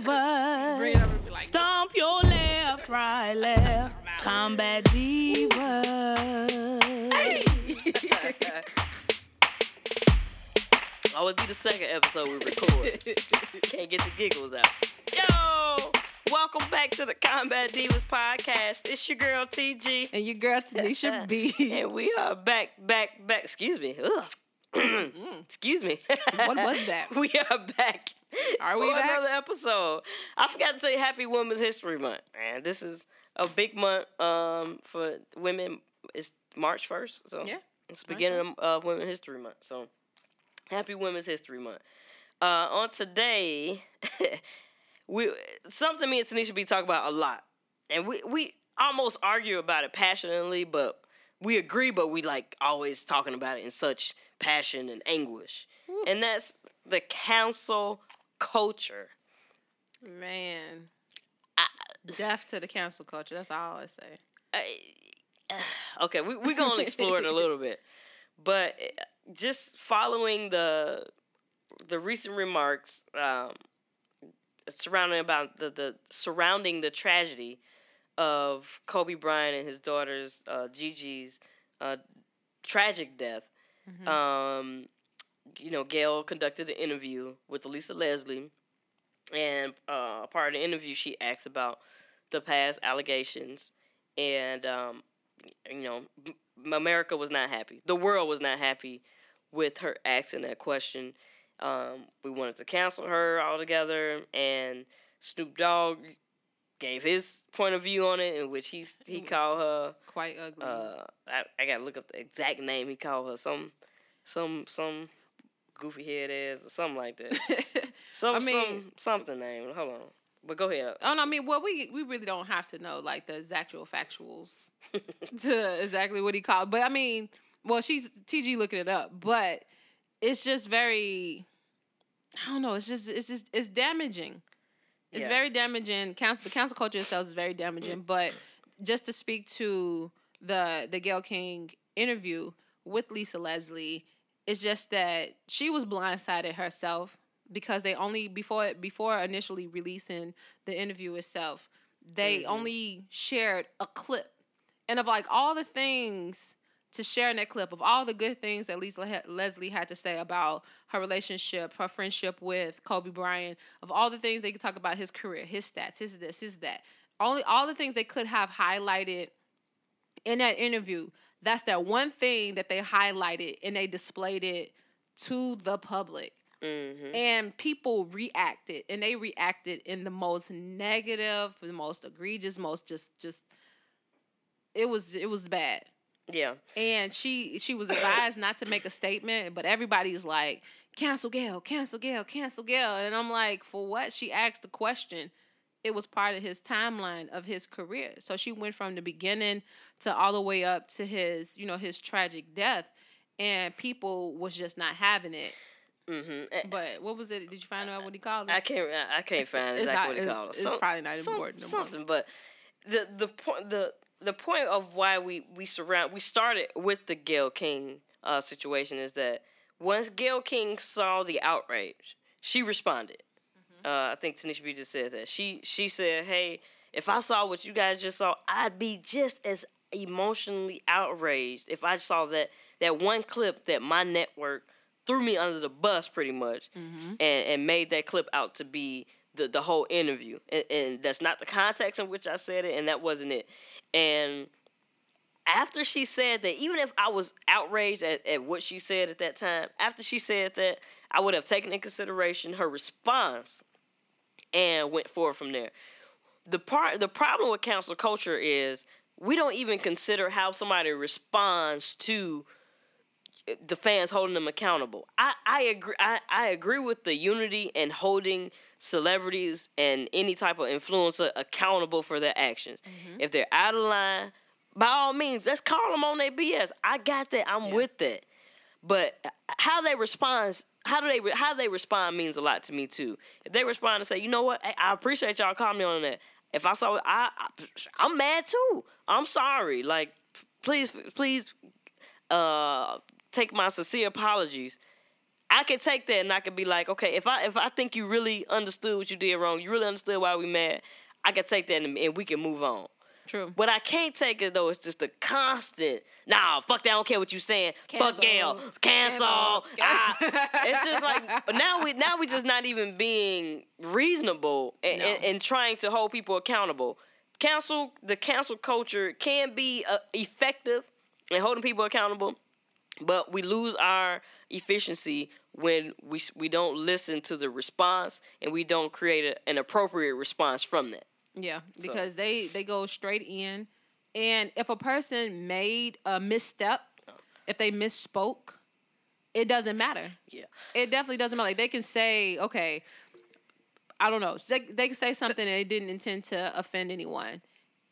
divas. Bring it up and be like, Stomp your left, right, left. Combat divas. Always be the second episode we record. Can't get the giggles out. Yo! Welcome back to the Combat Divas podcast. It's your girl TG. and your girl Tonnisha B. And we are back, back, back. Excuse me. Ugh. Mm, excuse me. What was that? we are back. Are we back? another episode? I forgot to say Happy Women's History Month. Man, this is a big month um, for women. It's March first, so Yeah. it's the beginning of uh, Women's History Month. So Happy Women's History Month. Uh, on today, we something me and Tonnisha be talking about a lot, and we we almost argue about it passionately, but we agree, but we like always talking about it in such passion and anguish, and that's the cancel culture. Man. Death to the cancel culture. That's all I always say. I, okay, we we gonna explore it a little bit, but uh, just following the the recent remarks um, surrounding about the the surrounding the tragedy of Kobe Bryant and his daughter's uh, Gigi's uh, tragic death. Um, you know, Gayle conducted an interview with Elisa Leslie, and uh, part of the interview, she asked about the past allegations, and um, you know, America was not happy. The world was not happy with her asking that question. Um, we wanted to cancel her altogether, and Snoop Dogg gave his point of view on it, in which he he called her. Quite ugly. Uh, I, I gotta look up the exact name he called her. Some some some goofy head ass or something like that. Some I mean- some something name. Hold on, but go ahead. Oh no, I mean, well, we we really don't have to know like the actual factuals to exactly what he called. But I mean, well, she's TG looking it up, but it's just very. I don't know. It's just it's just it's damaging. It's Yeah. very damaging. Cancel, the cancel culture itself is very damaging. But just to speak to the the Gayle King interview with Lisa Leslie, it's just that she was blindsided herself because they only before before initially releasing the interview itself, they mm-hmm. only shared a clip, and of like all the things to share in that clip of all the good things that Lisa Leslie had to say about her relationship, her friendship with Kobe Bryant, of all the things they could talk about his career, his stats, his this, his that. Only all the things they could have highlighted in that interview. That's that one thing that they highlighted and they displayed it to the public. Mm-hmm. And people reacted and they reacted in the most negative, the most egregious, most just just it was it was bad Yeah, and she she was advised not to make a statement, but everybody's like, cancel Gayle, cancel Gayle, cancel Gayle. And I'm like, for what? She asked the question. It was part of his timeline of his career. So she went from the beginning to all the way up to his, you know, his tragic death. And people was just not having it. mm-hmm. But what was it? Did you find out what he called it? I can't. I- can't find It's exactly not- what he called it. it's probably not important no more. Something, but the the point the the point of why we we surround we started with the Gayle King uh, situation is that once Gayle King saw the outrage, she responded. Mm-hmm. Uh, I think Tonnisha B just said that. She she said, "Hey, if I saw what you guys just saw, I'd be just as emotionally outraged if I saw that that one clip that my network threw me under the bus pretty much and, and made that clip out to be the, the whole interview. And, and that's not the context in which i said it and that wasn't it. And after she said that even if i was outraged at, at what she said at that time after she said that i would have taken in consideration her response and went forward from there the part the problem with cancel culture is we don't even consider how somebody responds to eh, the fans holding them accountable. I, I agree I, I agree with the unity and holding celebrities and any type of influencer accountable for their actions. Mm-hmm. If they're out of line, by all means, let's call them on their BS. I got that. I'm with that. But how they respond, how do they re- how they respond means a lot to me too. If they respond and say, you know what, hey, I appreciate y'all calling me on that. If i saw I, I i'm mad too. I'm sorry. Like, please, please, uh, take my sincere apologies. I can take that and I can be like, okay, if I if I think you really understood what you did wrong, you really understood why we mad, I can take that and, and we can move on. True. What I can't take it though is just a constant. Nah, fuck that. I don't care what you're saying. Cancel. Fuck Gayle. Cancel. Cancel. Ah. it's just like now we now we just not even being reasonable and, No. and, and trying to hold people accountable. Cancel the cancel culture can be uh, effective in holding people accountable, but we lose our efficiency when we we don't listen to the response and we don't create a, an appropriate response from that. Yeah, So- because they they go straight in, and if a person made a misstep, oh. if they misspoke, it doesn't matter. Yeah. It definitely doesn't matter. Like they can say, okay, I don't know. They, they can say something and they didn't intend to offend anyone.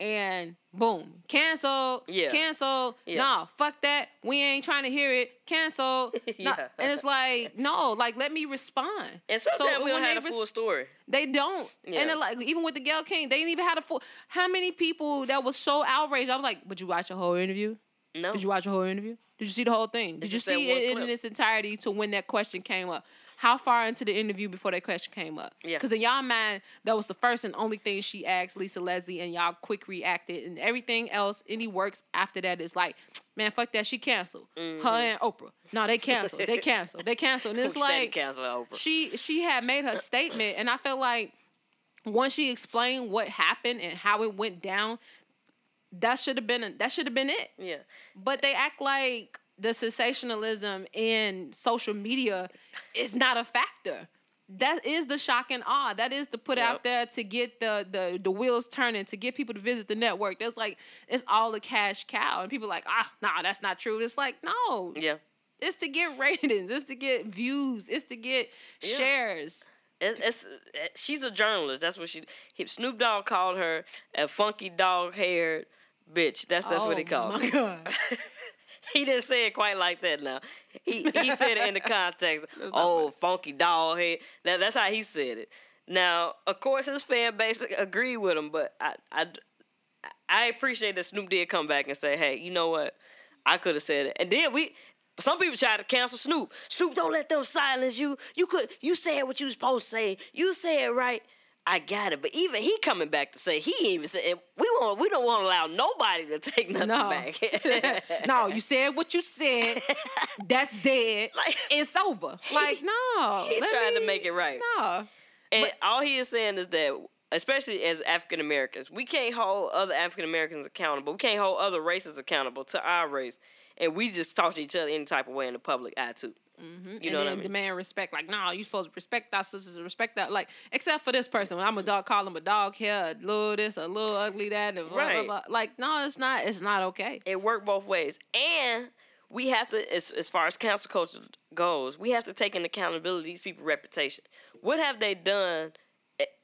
And boom, cancel, Yeah. cancel. Yeah. Nah, fuck that. We ain't trying to hear it. Cancel. Nah. And it's like, no, like let me respond. And sometimes we don't have the res- full story. they don't. Yeah. And like even with the Gayle King, they didn't even have a full. How many people that was so outraged? I was like, "Would you watch the whole interview? No. Did you watch the whole interview? Did you see the whole thing? Did It's you see it in its entirety to when that question came up? How far into the interview before that question came up? Yeah. Because in y'all mind, that was the first and only thing she asked Lisa Leslie, and y'all quick reacted, and everything else, any works after that is like, man, fuck that, she canceled. Mm-hmm. Her and Oprah, no, they canceled, they canceled, they canceled, and it's like she she had made her statement and i felt like once she explained what happened and how it went down that should have been that should have been it yeah. but they act like the sensationalism in social media is not a factor that is the shock and awe that is to put Yep. out there to get the, the the wheels turning to get people to visit the network that's like it's all a cash cow and people like ah nah that's not true it's like no Yeah. it's to get ratings it's to get views it's to get Yeah. shares It's, it's it- she's a journalist. That's what she. Snoop Dogg called her a funky dog haired bitch. That's that's what he Oh, called. my. God. He didn't say it quite like that. Now he he said it in the context. Oh, funky dog head. That, that's how he said it. Now, of course, his fan base agreed with him, but I I I appreciate that Snoop did come back and say, hey, you know what? I could have said it. And then we some people try to cancel Snoop. Snoop, don't let them silence you. You could you said what you was supposed to say. You said it right. I got it. But even he coming back to say he even said we want we don't want to allow nobody to take nothing No. back. no, you said what you said. That's dead. Like- it's over. Like no. He let tried to make it right. No. And all he is saying is that, especially as African Americans, we can't hold other African Americans accountable. We can't hold other races accountable to our race. And we just talk to each other any type of way in the public eye too. Mm-hmm. You and know then I mean? demand respect. Like, nah, you supposed to respect our sisters, respect that. Like, except for this person, when I'm a dog, call him a dog here, a little this, a little ugly that, and blah, Right. blah, blah. Like, no, it's not. It's not okay. It worked both ways. And we have to, as, as far as cancel culture goes, we have to take into accountability these people's reputation. What have they done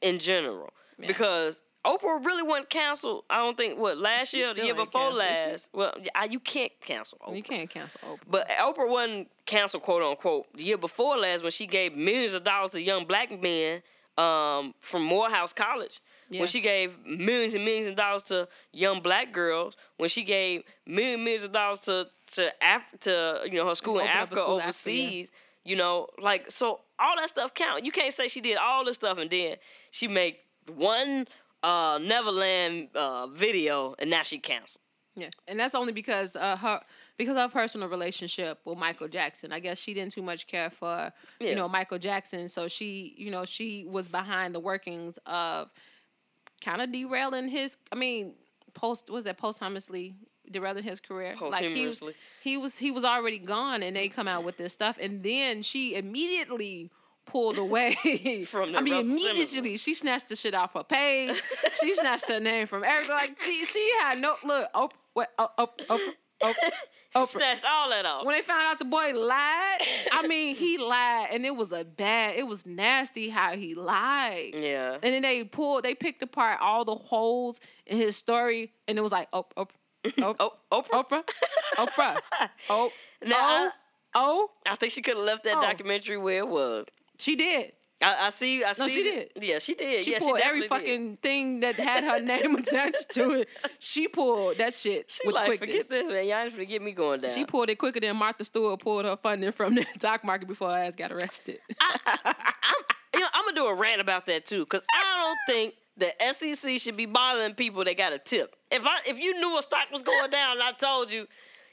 in general? Yeah. Because Oprah really wasn't canceled. I don't think what last year, or the year before canceled, last. Well, I- you can't cancel Oprah. You can't cancel Oprah. But Oprah wasn't canceled, quote unquote, the year before last when she gave millions of dollars to young black men um, from Morehouse College. Yeah. When she gave millions and millions of dollars to young black girls. When she gave millions millions of dollars to to Af- to you know her school in Open up a Africa school Africa, yeah. overseas. You know, like so all that stuff count. You can't say she did all this stuff and then she make one uh, Neverland uh, video and now she canceled. Yeah, and that's only because uh, her because of her personal relationship with Michael Jackson. I guess she didn't too much care for Yeah. you know Michael Jackson, so she you know she was behind the workings of kind of derailing his. I mean, post was that posthumously derailing his career. Like he was Posthumously. he was he was already gone, and they come out with this stuff, and then she immediately pulled away From the I mean, immediately she snatched the shit off her page. she snatched her name from everything. Like she, she had no look. Oprah, what, oh, oh, Oprah, Oprah, She Oprah. snatched all that off. When they found out the boy lied, I mean, he lied, and it was a bad. It was nasty how he lied. yeah. And then they pulled, they picked apart all the holes in his story, and it was like, oh, oh, oh, Oh, Oprah. Oprah, Oprah, oh, Now, oh, oh. I think she could have left that Oh. documentary where it was. She did. I, I see. I No, see. she did. Yeah, she did. She yeah, pulled she every definitely did. fucking thing that had her name attached to it. She pulled that shit She with like, quickness. forget this, man. Y'all finna get me going down. She pulled it quicker than Martha Stewart pulled her funding from the stock market before her ass got arrested. you know, I'm gonna do a rant about that too, cause I don't think the SEC should be bothering people that got a tip. If I if you knew a stock was going down, and I told you,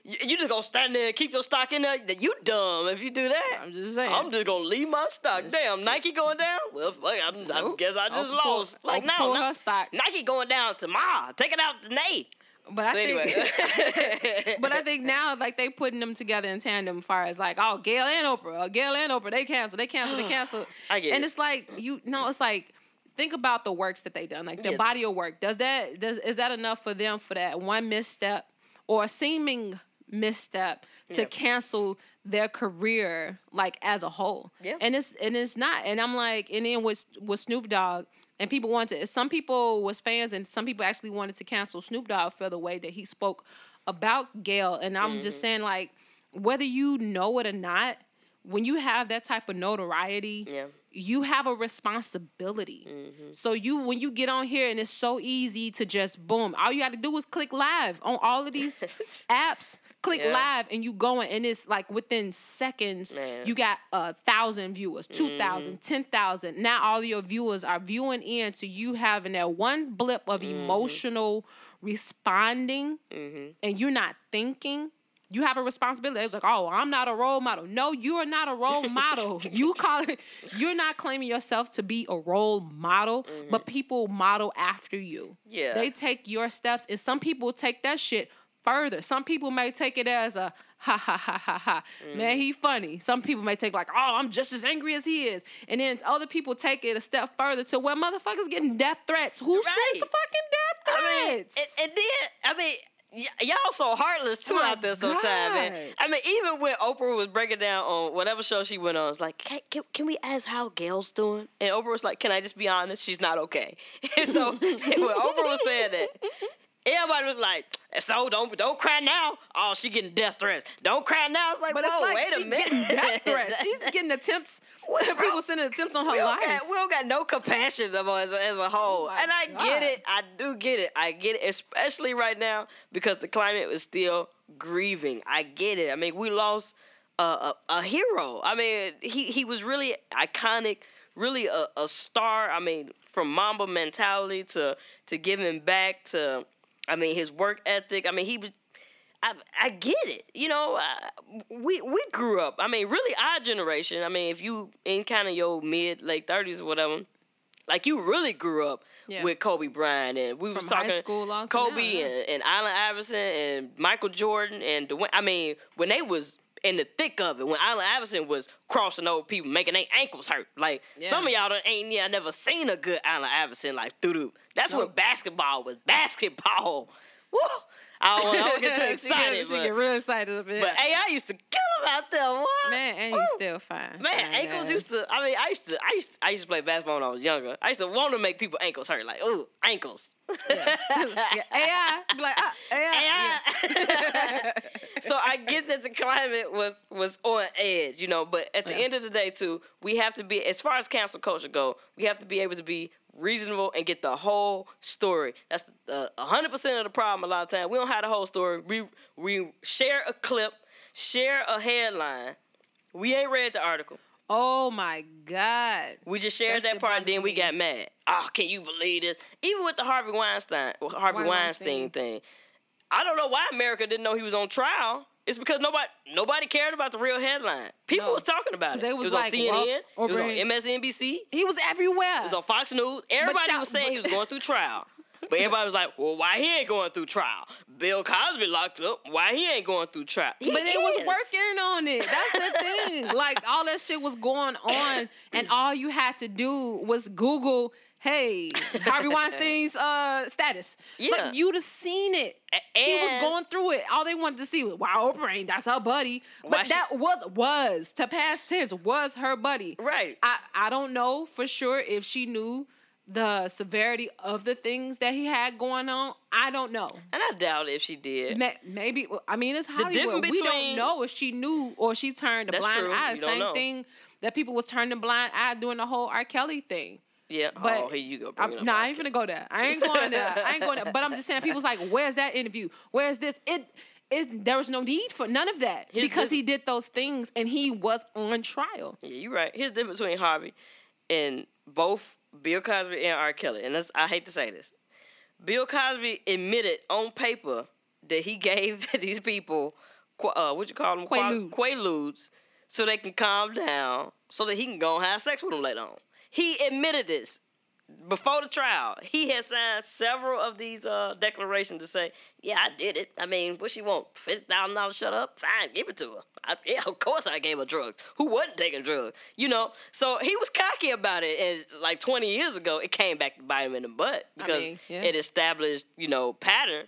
you, just gonna stand there and keep your stock in there. You dumb if you do that. I'm just saying. I'm just gonna leave my stock. Damn, Nike going down. Well, fuck, I'm, I Nope. guess I just pull- lost. Like no, pull no, her stock. Nike going down tomorrow. Take it out today. But I So think, but I think now like they putting them together in tandem. As far as like, oh, Gayle and Oprah, uh, Gayle and Oprah, they cancel, they cancel, they cancel. I get and it. it's like you know, it's like think about the works that they done, like the Yeah. body of work. Does that does is that enough for them for that one misstep or seeming misstep to Yeah. cancel their career like as a whole? Yeah. and it's and it's not. And I'm like, and then with with Snoop Dogg. And people wanted to, some people was fans and some people actually wanted to cancel Snoop Dogg for the way that he spoke about Gayle. And I'm Mm-hmm. just saying, like, whether you know it or not, when you have that type of notoriety, Yeah. You have a responsibility. Mm-hmm. So you when you get on here and it's so easy to just boom, all you got to do is click live on all of these apps. Click Yeah. live and you going and it's like within seconds Man. Mm-hmm. you got a thousand viewers, two thousand, ten thousand. Now all your viewers are viewing in to you having that one blip of Mm-hmm. emotional responding and you're not thinking, you have a responsibility. It's like, oh, I'm not a role model. No, you are not a role model. you call it. You're not claiming yourself to be a role model, mm-hmm. but people model after you. Yeah. they take your steps, and some people take that shit further. Some people may take it as a ha ha ha ha ha. Man, mm. he funny. Some people may take like, oh, I'm just as angry as he is, and then other people take it a step further to where motherfuckers getting death threats. Who Right. sends fucking death I mean, threats? and, and then I mean, y- y'all so heartless too My out there sometimes, man. God. I mean, even when Oprah was breaking down on whatever show she went on, it's like, can, can, can we ask how Gayle's doing? And Oprah was like, can I just be honest? She's not okay. And so when Oprah was saying that. Everybody was like, "So don't don't cry now." Oh, she getting death threats. Don't cry now. It's like, But it's like wait a minute. getting death threats. She's getting attempts. People sending attempts on her we life. got, we don't got no compassion of us as, a- as a whole. Oh my and I God. get it. I do get it. I get it, especially right now because the climate is still grieving. I get it. I mean, we lost a, a, a hero. I mean, he, he was really iconic, really a, a star. I mean, from Mamba mentality to, to giving back to, I mean, his work ethic. I mean, he was. I, I get it. You know, uh, we we grew up. I mean, really, our generation. I mean, if you in kind of your mid late thirties or whatever, like you really grew up Yeah. with Kobe Bryant, and we was From talking school on Kobe now, yeah. and, and Allen Iverson and Michael Jordan and Dwayne. I mean, when they was in the thick of it, when Allen Iverson was crossing over people, making their ankles hurt. Like some of y'all done ain't yeah, never seen a good Allen Iverson like through. That's when basketball was basketball. Woo! I don't, I don't get too she excited, get, she get real excited up here. but hey, I used to kill him out there. What? man, and he's still fine. Man, Fine ankles ass. used to. I mean, I used to. I used. I used to play basketball when I was younger. I used to want to make people ankles hurt. Like, ooh, ankles. yeah, AI. Be like, ah, AI. Yeah. so I get that the climate was was on edge, you know. But at the Yeah. end of the day, too, we have to be as far as cancel culture go. We have to be able to be reasonable and get the whole story. That's hundred percent of the problem. A lot of times we don't have the whole story. We we share a clip, share a headline. We ain't read the article. Oh my God. We just shared That that part and then we got mad. Oh, can you believe this? Even with the Harvey Weinstein, Harvey Weinstein. Weinstein thing, I don't know why America didn't know he was on trial. It's because nobody nobody cared about the real headline. People No. was talking about it. they it was was like, on CNN. well, it was on MSNBC. He was everywhere. It was on Fox News. Everybody was saying he was going through trial. But everybody was like, well, why he ain't going through trial? Bill Cosby locked up. Why he ain't going through trial? He but it was working on it. That's the thing. like all that shit was going on, and all you had to do was Google, "Hey, Harvey Weinstein's uh, status." Yeah. But you'd have seen it. he was going through it. All they wanted to see was, "Wow, Oprah ain't that's her buddy." But Why she- that was was to past tense was her buddy. Right. I I don't know for sure if she knew the severity of the things that he had going on. I don't know. And I doubt if she did. Ma- Maybe I mean it's Hollywood. we don't know if she knew or she turned a That's blind true. eye. You Same thing that people was turning a blind eye doing the whole R. Kelly thing. Yeah. But oh, here you go. I'm, no, I ain't finna go there. I ain't going there. I ain't going there. But I'm just saying, people's like, where's that interview? Where's this? It is there was no need for none of that Here's because the- he did those things and he was on trial. Yeah, you're right. Here's the difference between Harvey and both Bill Cosby and R. Kelly. And I hate to say this. Bill Cosby admitted on paper that he gave these people, uh, what you call them? Quaaludes. Quaaludes, so they can calm down, so that he can go and have sex with them later on. He admitted this before the trial. He had signed several of these uh, declarations to say, "Yeah, I did it. I mean, what she want? Fifty thousand dollars? Shut up. Fine, give it to her. I, yeah, of course I gave her drugs. Who wasn't taking drugs? You know. So he was cocky about it, and like twenty years ago, it came back to bite him in the butt because mean, yeah. it established, you know, pattern.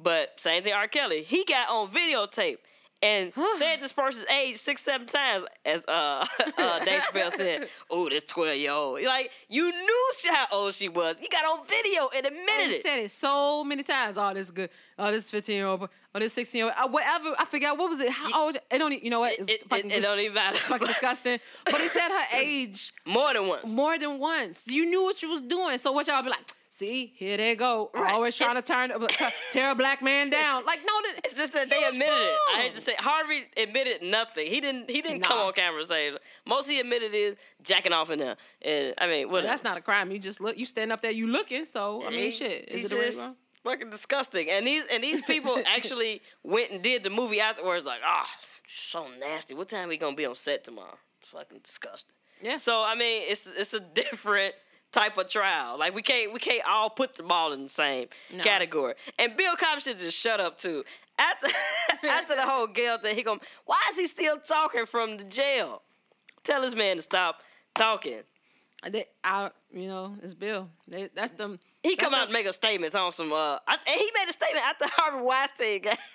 But same thing, R. Kelly. He got on videotape. And said this person's age six, seven times, as uh, uh Dave Chappelle said. Oh, this twelve year old. Like you knew how old she was. You got on video and admitted And he it. said it so many times. Oh, this is good. Oh, this 15 year old. Oh, this 16 year old. Uh, whatever. I forgot. What was it? How old? It don't. You know what? It's It, it, fucking it don't even matter. it's fucking disgusting. But he said her age More than once. more than once. You knew what you was doing. So what y'all be like? See, here they go. Right. Always trying It's- to turn t- tear a black man down. Like no, that, It's just that they admitted it. I wrong. hate to say Harvey admitted nothing. He didn't he didn't come on camera and say most he admitted is jacking off in there. And I mean, what That's not a crime. You just look. You stand up there. You looking. So I mean, shit. Is it a just wrong? fucking disgusting. And these and these people actually went and did the movie afterwards. Like, ah, so nasty. What time we gonna be on set tomorrow? Fucking disgusting. Yeah. So I mean, it's it's a different type of trial. Like we can't we can't all put them all in the same No. category. And Bill Cosby should just shut up too. After after the whole Gayle thing, he go, why is he still talking from the jail? Tell this man to stop talking. They, I, you know, it's Bill. They, that's them. He that's come out and make a statement on some. Uh, I, and he made a statement after Harvey Weinstein got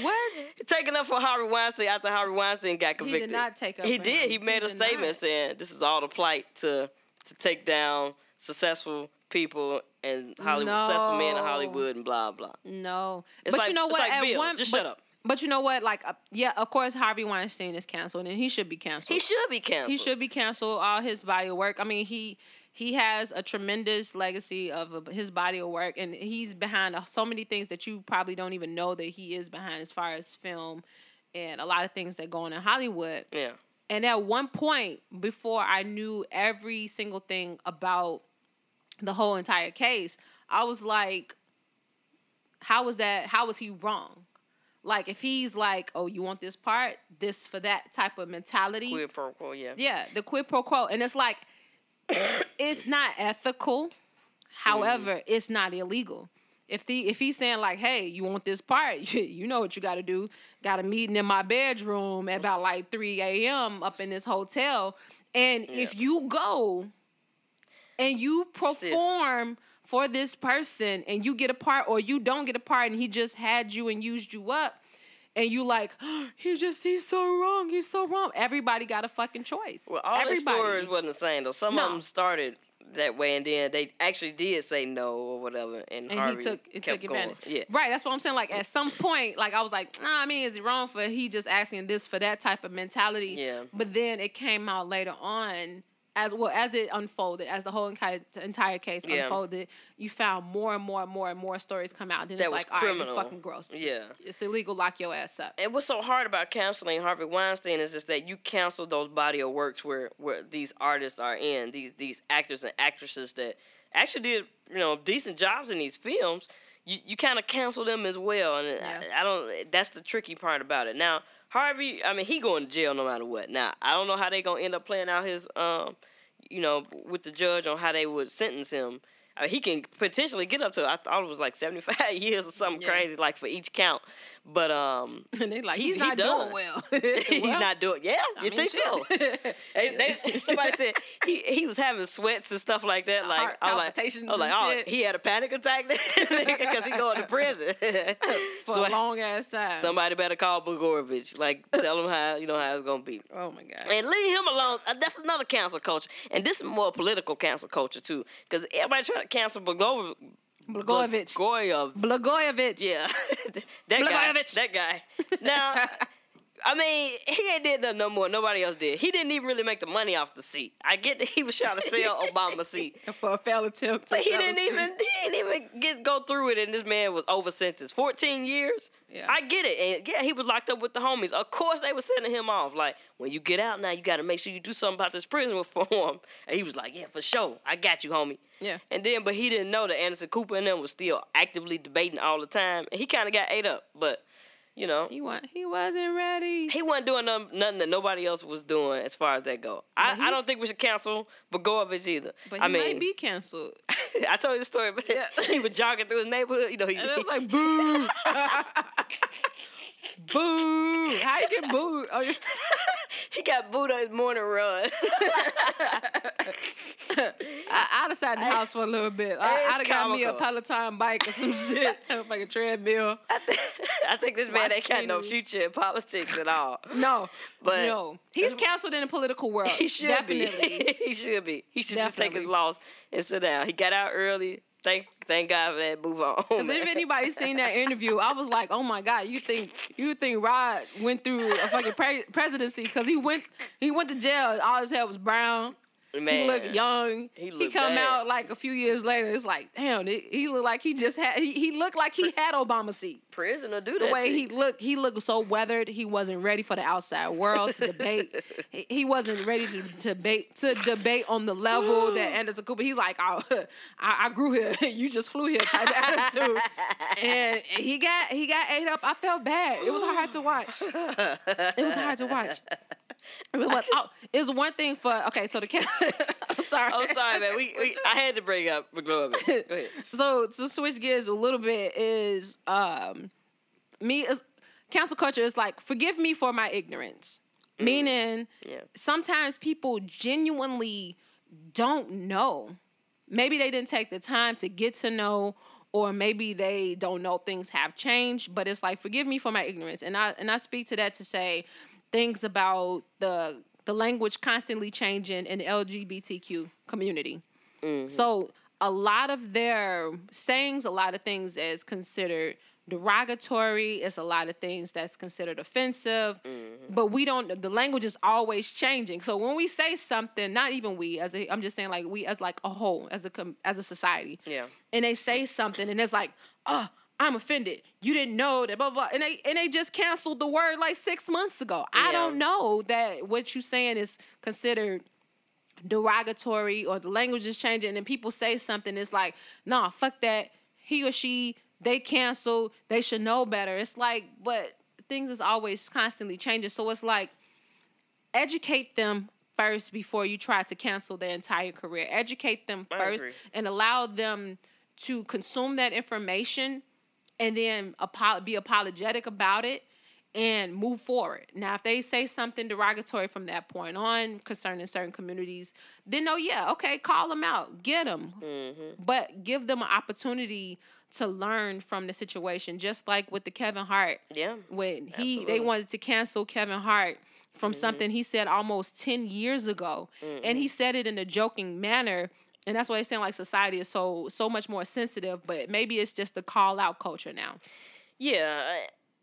What? Taking up for Harvey Weinstein after Harvey Weinstein got did convicted. not take up He did. him. He made He a statement not. saying this is all the plight to to take down successful people and Hollywood, successful men in Hollywood and blah blah. No. It's but like- you know what? like At Bill. one, Just but, shut up. But you know what? Like, uh, yeah, of course, Harvey Weinstein is canceled, and he should be canceled. He should be canceled. He should be canceled. All his body of work. I mean, he he has a tremendous legacy of uh, his body of work, and he's behind uh, so many things that you probably don't even know that he is behind, as far as film and a lot of things that go on in Hollywood. Yeah. And at one point, before I knew every single thing about the whole entire case, I was like, how was that? How was he wrong? Like, if he's like, oh, you want this part, this for that type of mentality. Quid pro quo. Yeah. Yeah, the quid pro quo. And it's like, it's not ethical. Mm-hmm. However, it's not illegal. If the if he's saying like, hey, you want this part, you, know what you got to do. Got a meeting in my bedroom at about like three a.m. up in this hotel, and if you go and you perform for this person and you get a part or you don't get a part and he just had you and used you up and you like he just he's so wrong he's so wrong everybody got a fucking choice Well, all the everybody stories wasn't the same though. Some No. of them started that way, and then they actually did say no or whatever, and, and Harvey he took it took going. advantage. Yeah. Right, that's what I'm saying. Like at some point, like I was like, nah, I mean, is it wrong for he just asking this for that type of mentality? Yeah. But then it came out later on as well as it unfolded, as the whole entire entire case Yeah. unfolded, you found more and more and more and more stories come out. Then That it's was like, all right, criminal. fucking gross. Yeah. It's illegal, lock your ass up. And what's so hard about canceling Harvey Weinstein is just that you cancel those body of works where where these artists are in these these actors and actresses that actually did you know decent jobs in these films. You you kind of cancel them as well, and Yeah. I, I don't. That's the tricky part about it. Now Harvey, I mean, he going to jail no matter what. Now I don't know how they gonna end up playing out his um, you know, with the judge on how they would sentence him. I mean, he can potentially get up to I thought it was like seventy five years or something Yeah. crazy, like for each count. But um, And they like, He's- he's, he not done. doing well. he's Well, not doing. Yeah, I you mean, think so? They, they, somebody said he, he was having sweats and stuff like that. Like Heart I was like, I was like, oh, shit. he had a panic attack because he going to prison. for So a long ass time. somebody better call Blagojevich. Like tell him how you know how it's gonna be. oh my god. And leave him alone. Uh, That's another cancel culture, and this is more political cancel culture too, because everybody trying to cancel Blagojevich. Blagojevich. Blagojevich. Blagojevich. Yeah, that guy. Blagojevich. That guy. Now, I mean, he ain't did nothing no more. Nobody else did. He didn't even really make the money off the seat. I get that he was trying to sell Obama seat. for a failed attempt. To But he didn't even he didn't even get go through it, and this man was over sentenced fourteen years. Yeah. I get it, and yeah, he was locked up with the homies. Of course, they were sending him off. Like when you get out now, you got to make sure you do something about this prison reform. And he was like, "Yeah, for sure, I got you, homie." Yeah. And then, but he didn't know that Anderson Cooper and them was still actively debating all the time, and he kind of got ate up. But you know, He wa- he wasn't ready. he wasn't doing nothing, nothing that nobody else was doing as far as that go. I, I don't think we should cancel Blagojevich either. But he I mean, might be canceled. I told you the story, but Yeah. he was jogging through his neighborhood. You know, he, And it was like boo. boo. How you get booed? Oh, you- he got his morning run. I, I'd have sat in the house for a little bit. I, I'd have got me a. Peloton bike or some shit, like a treadmill. I, think, I think this man ain't got no future in politics at all. No, But- no, he's canceled in the political world. He should definitely. be. he should be. He should just take his loss and sit down. He got out early. Thank thank God for that. Move on. Because if anybody's seen that interview, I was like, "Oh my god, you think you think Rod went through a fucking pre- presidency? Because he went he went to jail. All his hair was brown. He Man. looked young. He He, come bad. out like a few years later. It's like, damn, it, he looked like he just had. He, he looked like he had Obama seat. prison will do The way he looked, he looked so weathered. He wasn't ready for the outside world to debate. he, he wasn't ready to, to debate to debate on the level that Anderson Cooper. He's like, oh, I, I grew here. you just flew here type attitude. And he got he got ate up. I felt bad. It was hard to watch. It was hard to watch. It was, oh, it was one thing for okay. So the cat. I'm sorry. Oh, sorry, man. We, we I had to bring up McLovin. Go ahead. so to switch gears a little bit is um me as cancel culture is like forgive me for my ignorance meaning Yeah. sometimes people genuinely don't know maybe they didn't take the time to get to know or maybe they don't know things have changed but it's like forgive me for my ignorance and i and i speak to that to say things about the the language constantly changing in the lgbtq community mm-hmm. so a lot of their sayings, a lot of things is considered derogatory. It's a lot of things that's considered offensive. Mm-hmm. But we don't. The language is always changing. So when we say something, not even we as a, I'm just saying like we as like a whole as a com- as a society. Yeah. And they say something, and it's like, oh. I'm offended. You didn't know that, blah, blah, blah. And they and they just canceled the word like six months ago. I don't know that what you're saying is considered derogatory or the language is changing and then people say something it's like nah fuck that. He or she they cancel they should know better. It's like but things is always constantly changing. So it's like educate them first before you try to cancel their entire career. Educate them first and allow them to consume that information and then be apologetic about it and move forward. Now, if they say something derogatory from that point on concerning certain communities, then oh yeah, okay, call them out, get them, Mm-hmm. but give them an opportunity to learn from the situation. Just like with the Kevin Hart, Yeah. when he they Absolutely. Mm-hmm. wanted to cancel Kevin Hart from something he said almost 10 years ago and he said it in a joking manner and that's why they saying like society is so so much more sensitive but maybe it's just the call out culture now Yeah.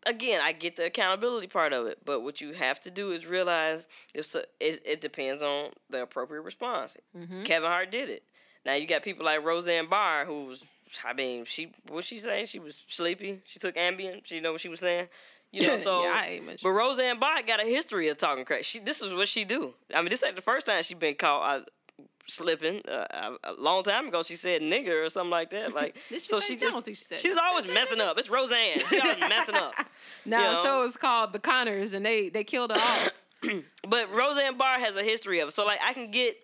Again, I get the accountability part of it, but what you have to do is realize if it, it depends on the appropriate response. Mm-hmm. Kevin Hart did it. Now you got people like Roseanne Barr, who was, I mean, she what she saying? She was sleepy. She took Ambien. She know what she was saying. You know, so Yeah, I ain't much- but Roseanne Barr got a history of talking crazy. She this is what she do. I mean, this ain't the first time she been caught slipping. Uh, a, a long time ago, she said nigger or something like that. Like she so she just don't think she said she's that. always messing up. It's Roseanne. She's always messing up. now You the know? show is called the Conners and they they killed her off But Roseanne Barr has a history of it. So like I can get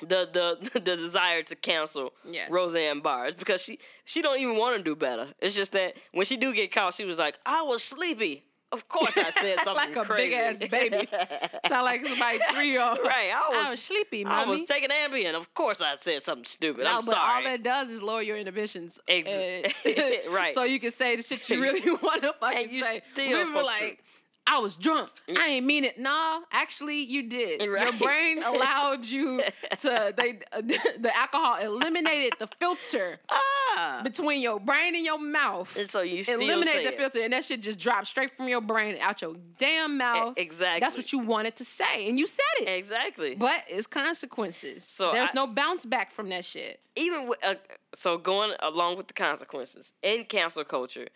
the the the desire to cancel Yes. Roseanne Barr It's because she she don't even want to do better. It's just that when she do get caught, she was like, I was sleepy. Of course I said something like a crazy. big ass baby sound like somebody three year old Right, I was, I was sleepy I was taking Ambien. Of course I said something stupid. no, I'm but sorry. all that does is lower your inhibitions. Ex- uh, And- right. So you can say the shit you really want to fucking And you say. still we were like, I was drunk. I ain't mean it. Nah, actually, you did. Your brain allowed you to. They the alcohol eliminated the filter Ah. between your brain and your mouth. And so you eliminate the filter, and that shit just dropped straight from your brain out your damn mouth. Exactly. That's what you wanted to say, and you said it. Exactly. But it's consequences. So There's I- no bounce back from that shit. even with, uh, so going along with the consequences in cancel culture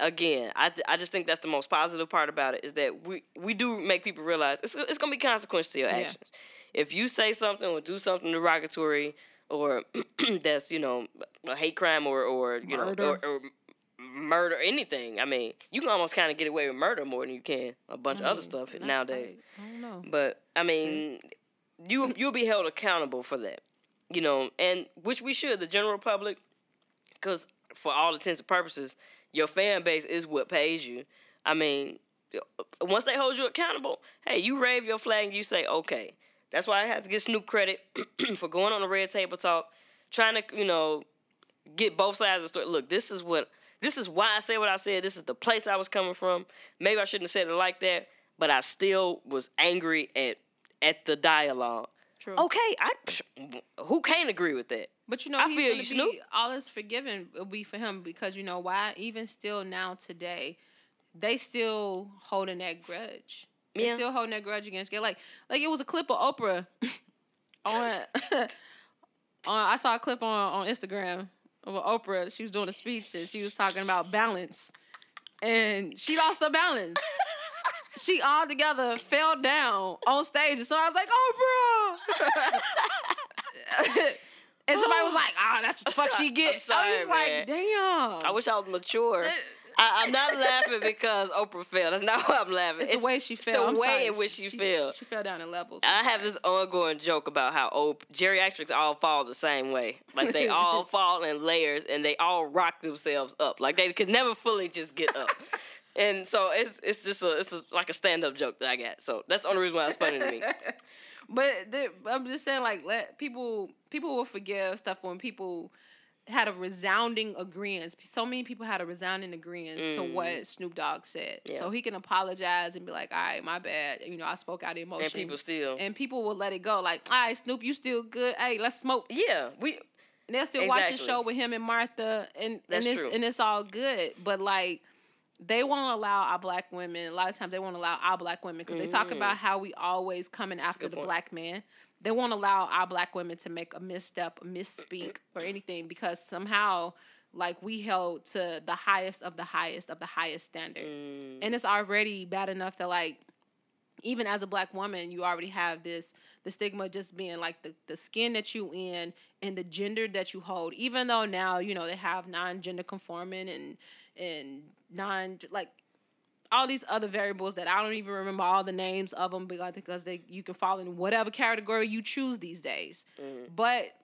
again I, I just think that's the most positive part about it is that we we do make people realize it's, it's gonna be consequences to your Yeah. actions if you say something or do something derogatory or that's you know a hate crime or or you Murder. know or, or murder anything i mean you can almost kind of get away with murder more than you can a bunch of other stuff nowadays I, I don't know. but I mean, you you'll be held accountable for that, you know, and which we should the general public, because for all intents and purposes, your fan base is what pays you. I mean, uh, once they hold you accountable, hey, you rave your flag and you say, okay, that's why I have to get Snoop credit for going on the Red Table Talk, trying to you know get both sides of the story. Look, this is what this is why I said what I said. This is the place I was coming from. Maybe I shouldn't have said it like that, but I still was angry at at the dialogue. True. Okay, I who can't agree with that? But you know, I he's feel gonna you, be all is forgiven will be for him because you know why? Even still now today, they still holding that grudge. They Yeah. still holding that grudge against gay. Like like it was a clip of Oprah on on I saw a clip on on Instagram of Oprah. She was doing a speech and she was talking about balance. And she lost the balance. She all together fell down on stage. And so I was like, Oprah. and somebody was like, ah, that's what the fuck she get. I'm sorry, I was man. like, damn. I wish I was mature. I, I'm not laughing because Oprah fell. That's not why I'm laughing. it's, the way she it's fell. the I'm way sorry. in which she, fell. She fell down in levels. I I'm have this ongoing joke about how old geriatrics all fall the same way. Like they all fall in layers and they all rock themselves up. Like they could never fully just get up. And so it's it's just a it's a, like a stand up joke that I got. So that's the only reason why it's funny to me. But the, I'm just saying, like, let people people will forgive stuff when people had a resounding agreement. So many people had a resounding agreement to what Snoop Dogg said, Mm. Yeah. so he can apologize and be like, "All right, my bad. You know, I spoke out of emotion." And people still and people will let it go. Like, "All right, Snoop, you still good? Hey, let's smoke." Yeah, we And they'll still watch the show with him and Martha, and That's and it's true. and it's all good. But like, they won't allow our black women. A lot of times, they won't allow our black women because they talk about how we always coming after the point. black man. They won't allow our black women to make a misstep, a misspeak, or anything because somehow, like, we held to the highest of the highest of the highest standard, Mm. and it's already bad enough that like even as a black woman, you already have this the stigma just being like the, the skin that you in and the gender that you hold. Even though now, you know, they have non gender conforming and and non like all these other variables that I don't even remember all the names of them because because they you can fall in whatever category you choose these days. Mm-hmm. But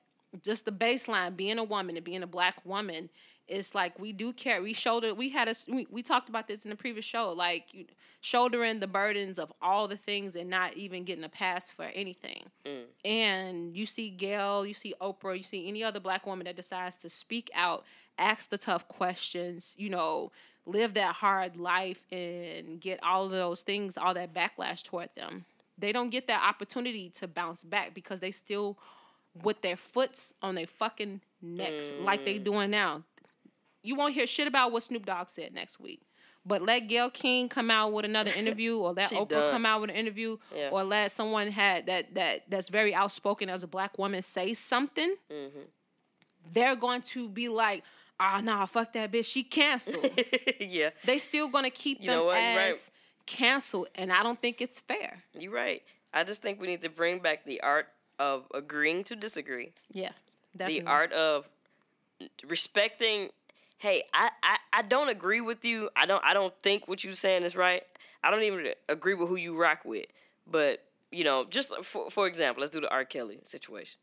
just the baseline, being a woman and being a black woman, it's like we do care. We shoulder. We had a we, we talked about this in the previous show, like you, shouldering the burdens of all the things and not even getting a pass for anything. Mm. And you see Gayle, you see Oprah, you see any other black woman that decides to speak out, ask the tough questions, you know, live that hard life and get all of those things, all that backlash toward them. They don't get that opportunity to bounce back because they still with their foots on their fucking necks like they doing now. You won't hear shit about what Snoop Dogg said next week. But let Gayle King come out with another interview, or let Oprah done. come out with an interview, Yeah. or let someone had that that that's very outspoken as a black woman say something. Mm-hmm. They're going to be like, "Ah, nah, fuck that bitch. She canceled." yeah, they still gonna keep You them as right. canceled, and I don't think it's fair. you're right. I just think we need to bring back the art of agreeing to disagree. Yeah, definitely. the art of respecting hey I, I i don't agree with you i don't i don't think what you're saying is right i don't even agree with who you rock with but you know just for, for example let's do the r kelly situation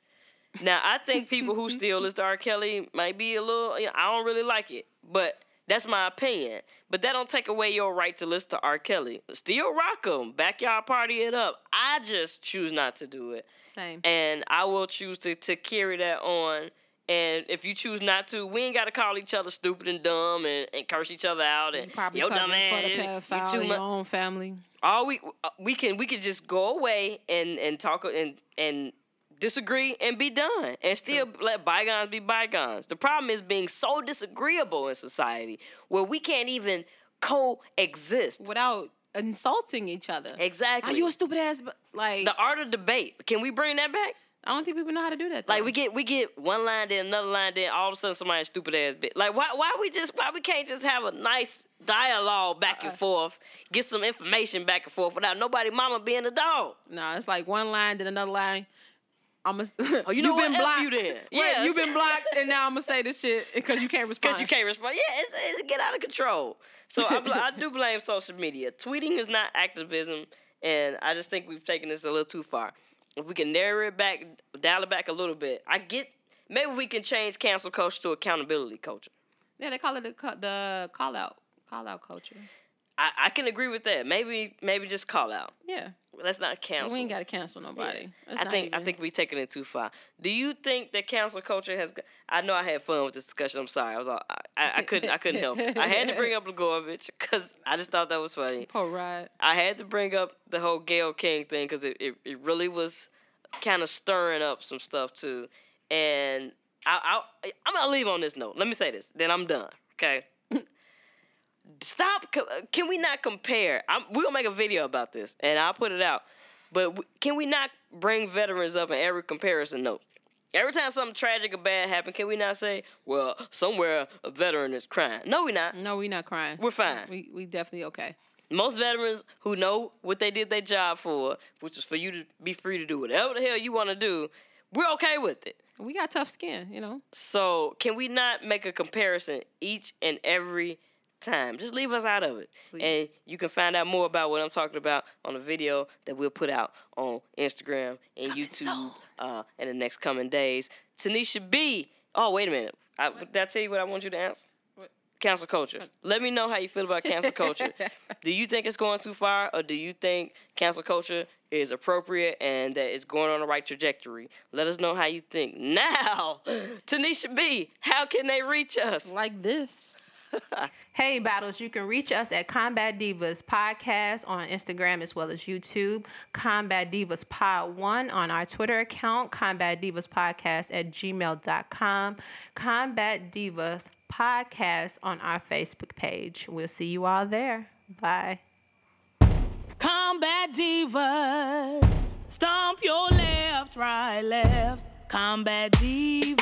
now i think people who still listen to r kelly might be a little you know, i don't really like it but that's my opinion but that don't take away your right to listen to r kelly still rock him backyard party it up i just choose not to do it Same. and I will choose to, to carry that on And if you choose not to, we ain't gotta call each other stupid and dumb and, and curse each other out and You probably yo dumb ass. You in too your much. own family. All we we can we can just go away and and talk and and disagree and be done and still let bygones be bygones. The problem is being so disagreeable in society where we can't even coexist. Without insulting each other. Exactly. Are you a stupid ass? b-" Like the art of debate. Can we bring that back? I don't think people know how to do that. Like we get we get one line then another line then all of a sudden somebody stupid ass bit. Like why why we just why we can't just have a nice dialogue back Uh-uh. and uh, forth, get some information back and forth without nobody mama being a dog. No, it's like one line, then another line. I'm gonna. Oh, you know been what? F blocked. you then. Right, Yeah. you've been blocked, and now I'm gonna say this shit because you can't respond. Because you can't respond. Yeah, it's, it's get out of control. So I, bl- I do blame social media. Tweeting is not activism, and I just think we've taken this a little too far. If we can narrow it back, dial it back a little bit, I get. Maybe we can change cancel culture to accountability culture. Yeah, they call it the the call out call out culture. I, I can agree with that. Maybe maybe just call out. Yeah, Let's not cancel. we ain't gotta cancel nobody. It's I think I even- think we taking it too far. Do you think that cancel culture has? I know I had fun with this discussion. I'm sorry. I was all, I, I, I couldn't I couldn't help. it. I had to bring up Blagojevich because I just thought that was funny. Poor ride. I had to bring up the whole Gayle King thing because it, it, it really was kind of stirring up some stuff too. And I, I I'm gonna leave on this note. Let me say this, then I'm done. Okay. Stop. Uh, can we not compare? I'm, we're gonna make a video about this, and I'll put it out. But can we not bring veterans up in every comparison note? Every time something tragic or bad happens, can we not say, "Well, somewhere a veteran is crying"? No, we're not. No, we're not crying. We're fine. We we definitely okay. Most veterans who know what they did their job for, which is for you to be free to do whatever the hell you want to do, we're okay with it. We got tough skin, you know. So can we not make a comparison each and every time? Just leave us out of it. Please. And you can find out more about what I'm talking about on the video that we'll put out on Instagram and Coming YouTube uh, in the next coming days. Tonnisha B. Oh, wait a minute. I, did I tell you what I want you to answer? What? Cancel culture. Let me know how you feel about cancel culture. do you think it's going too far, or do you think cancel culture is appropriate and that it's going on the right trajectory? Let us know how you think. Now, Tonnisha B, how can they reach us? Like this. hey, Battles, you can reach us at Combat Divas Podcast on Instagram as well as YouTube. Combat Divas Pod 1 on our Twitter account. Combat Divas Podcast at gmail.com. Combat Divas Podcast on our Facebook page. We'll see you all there. Bye. Combat divas, stomp your left, right, left. Combat divas.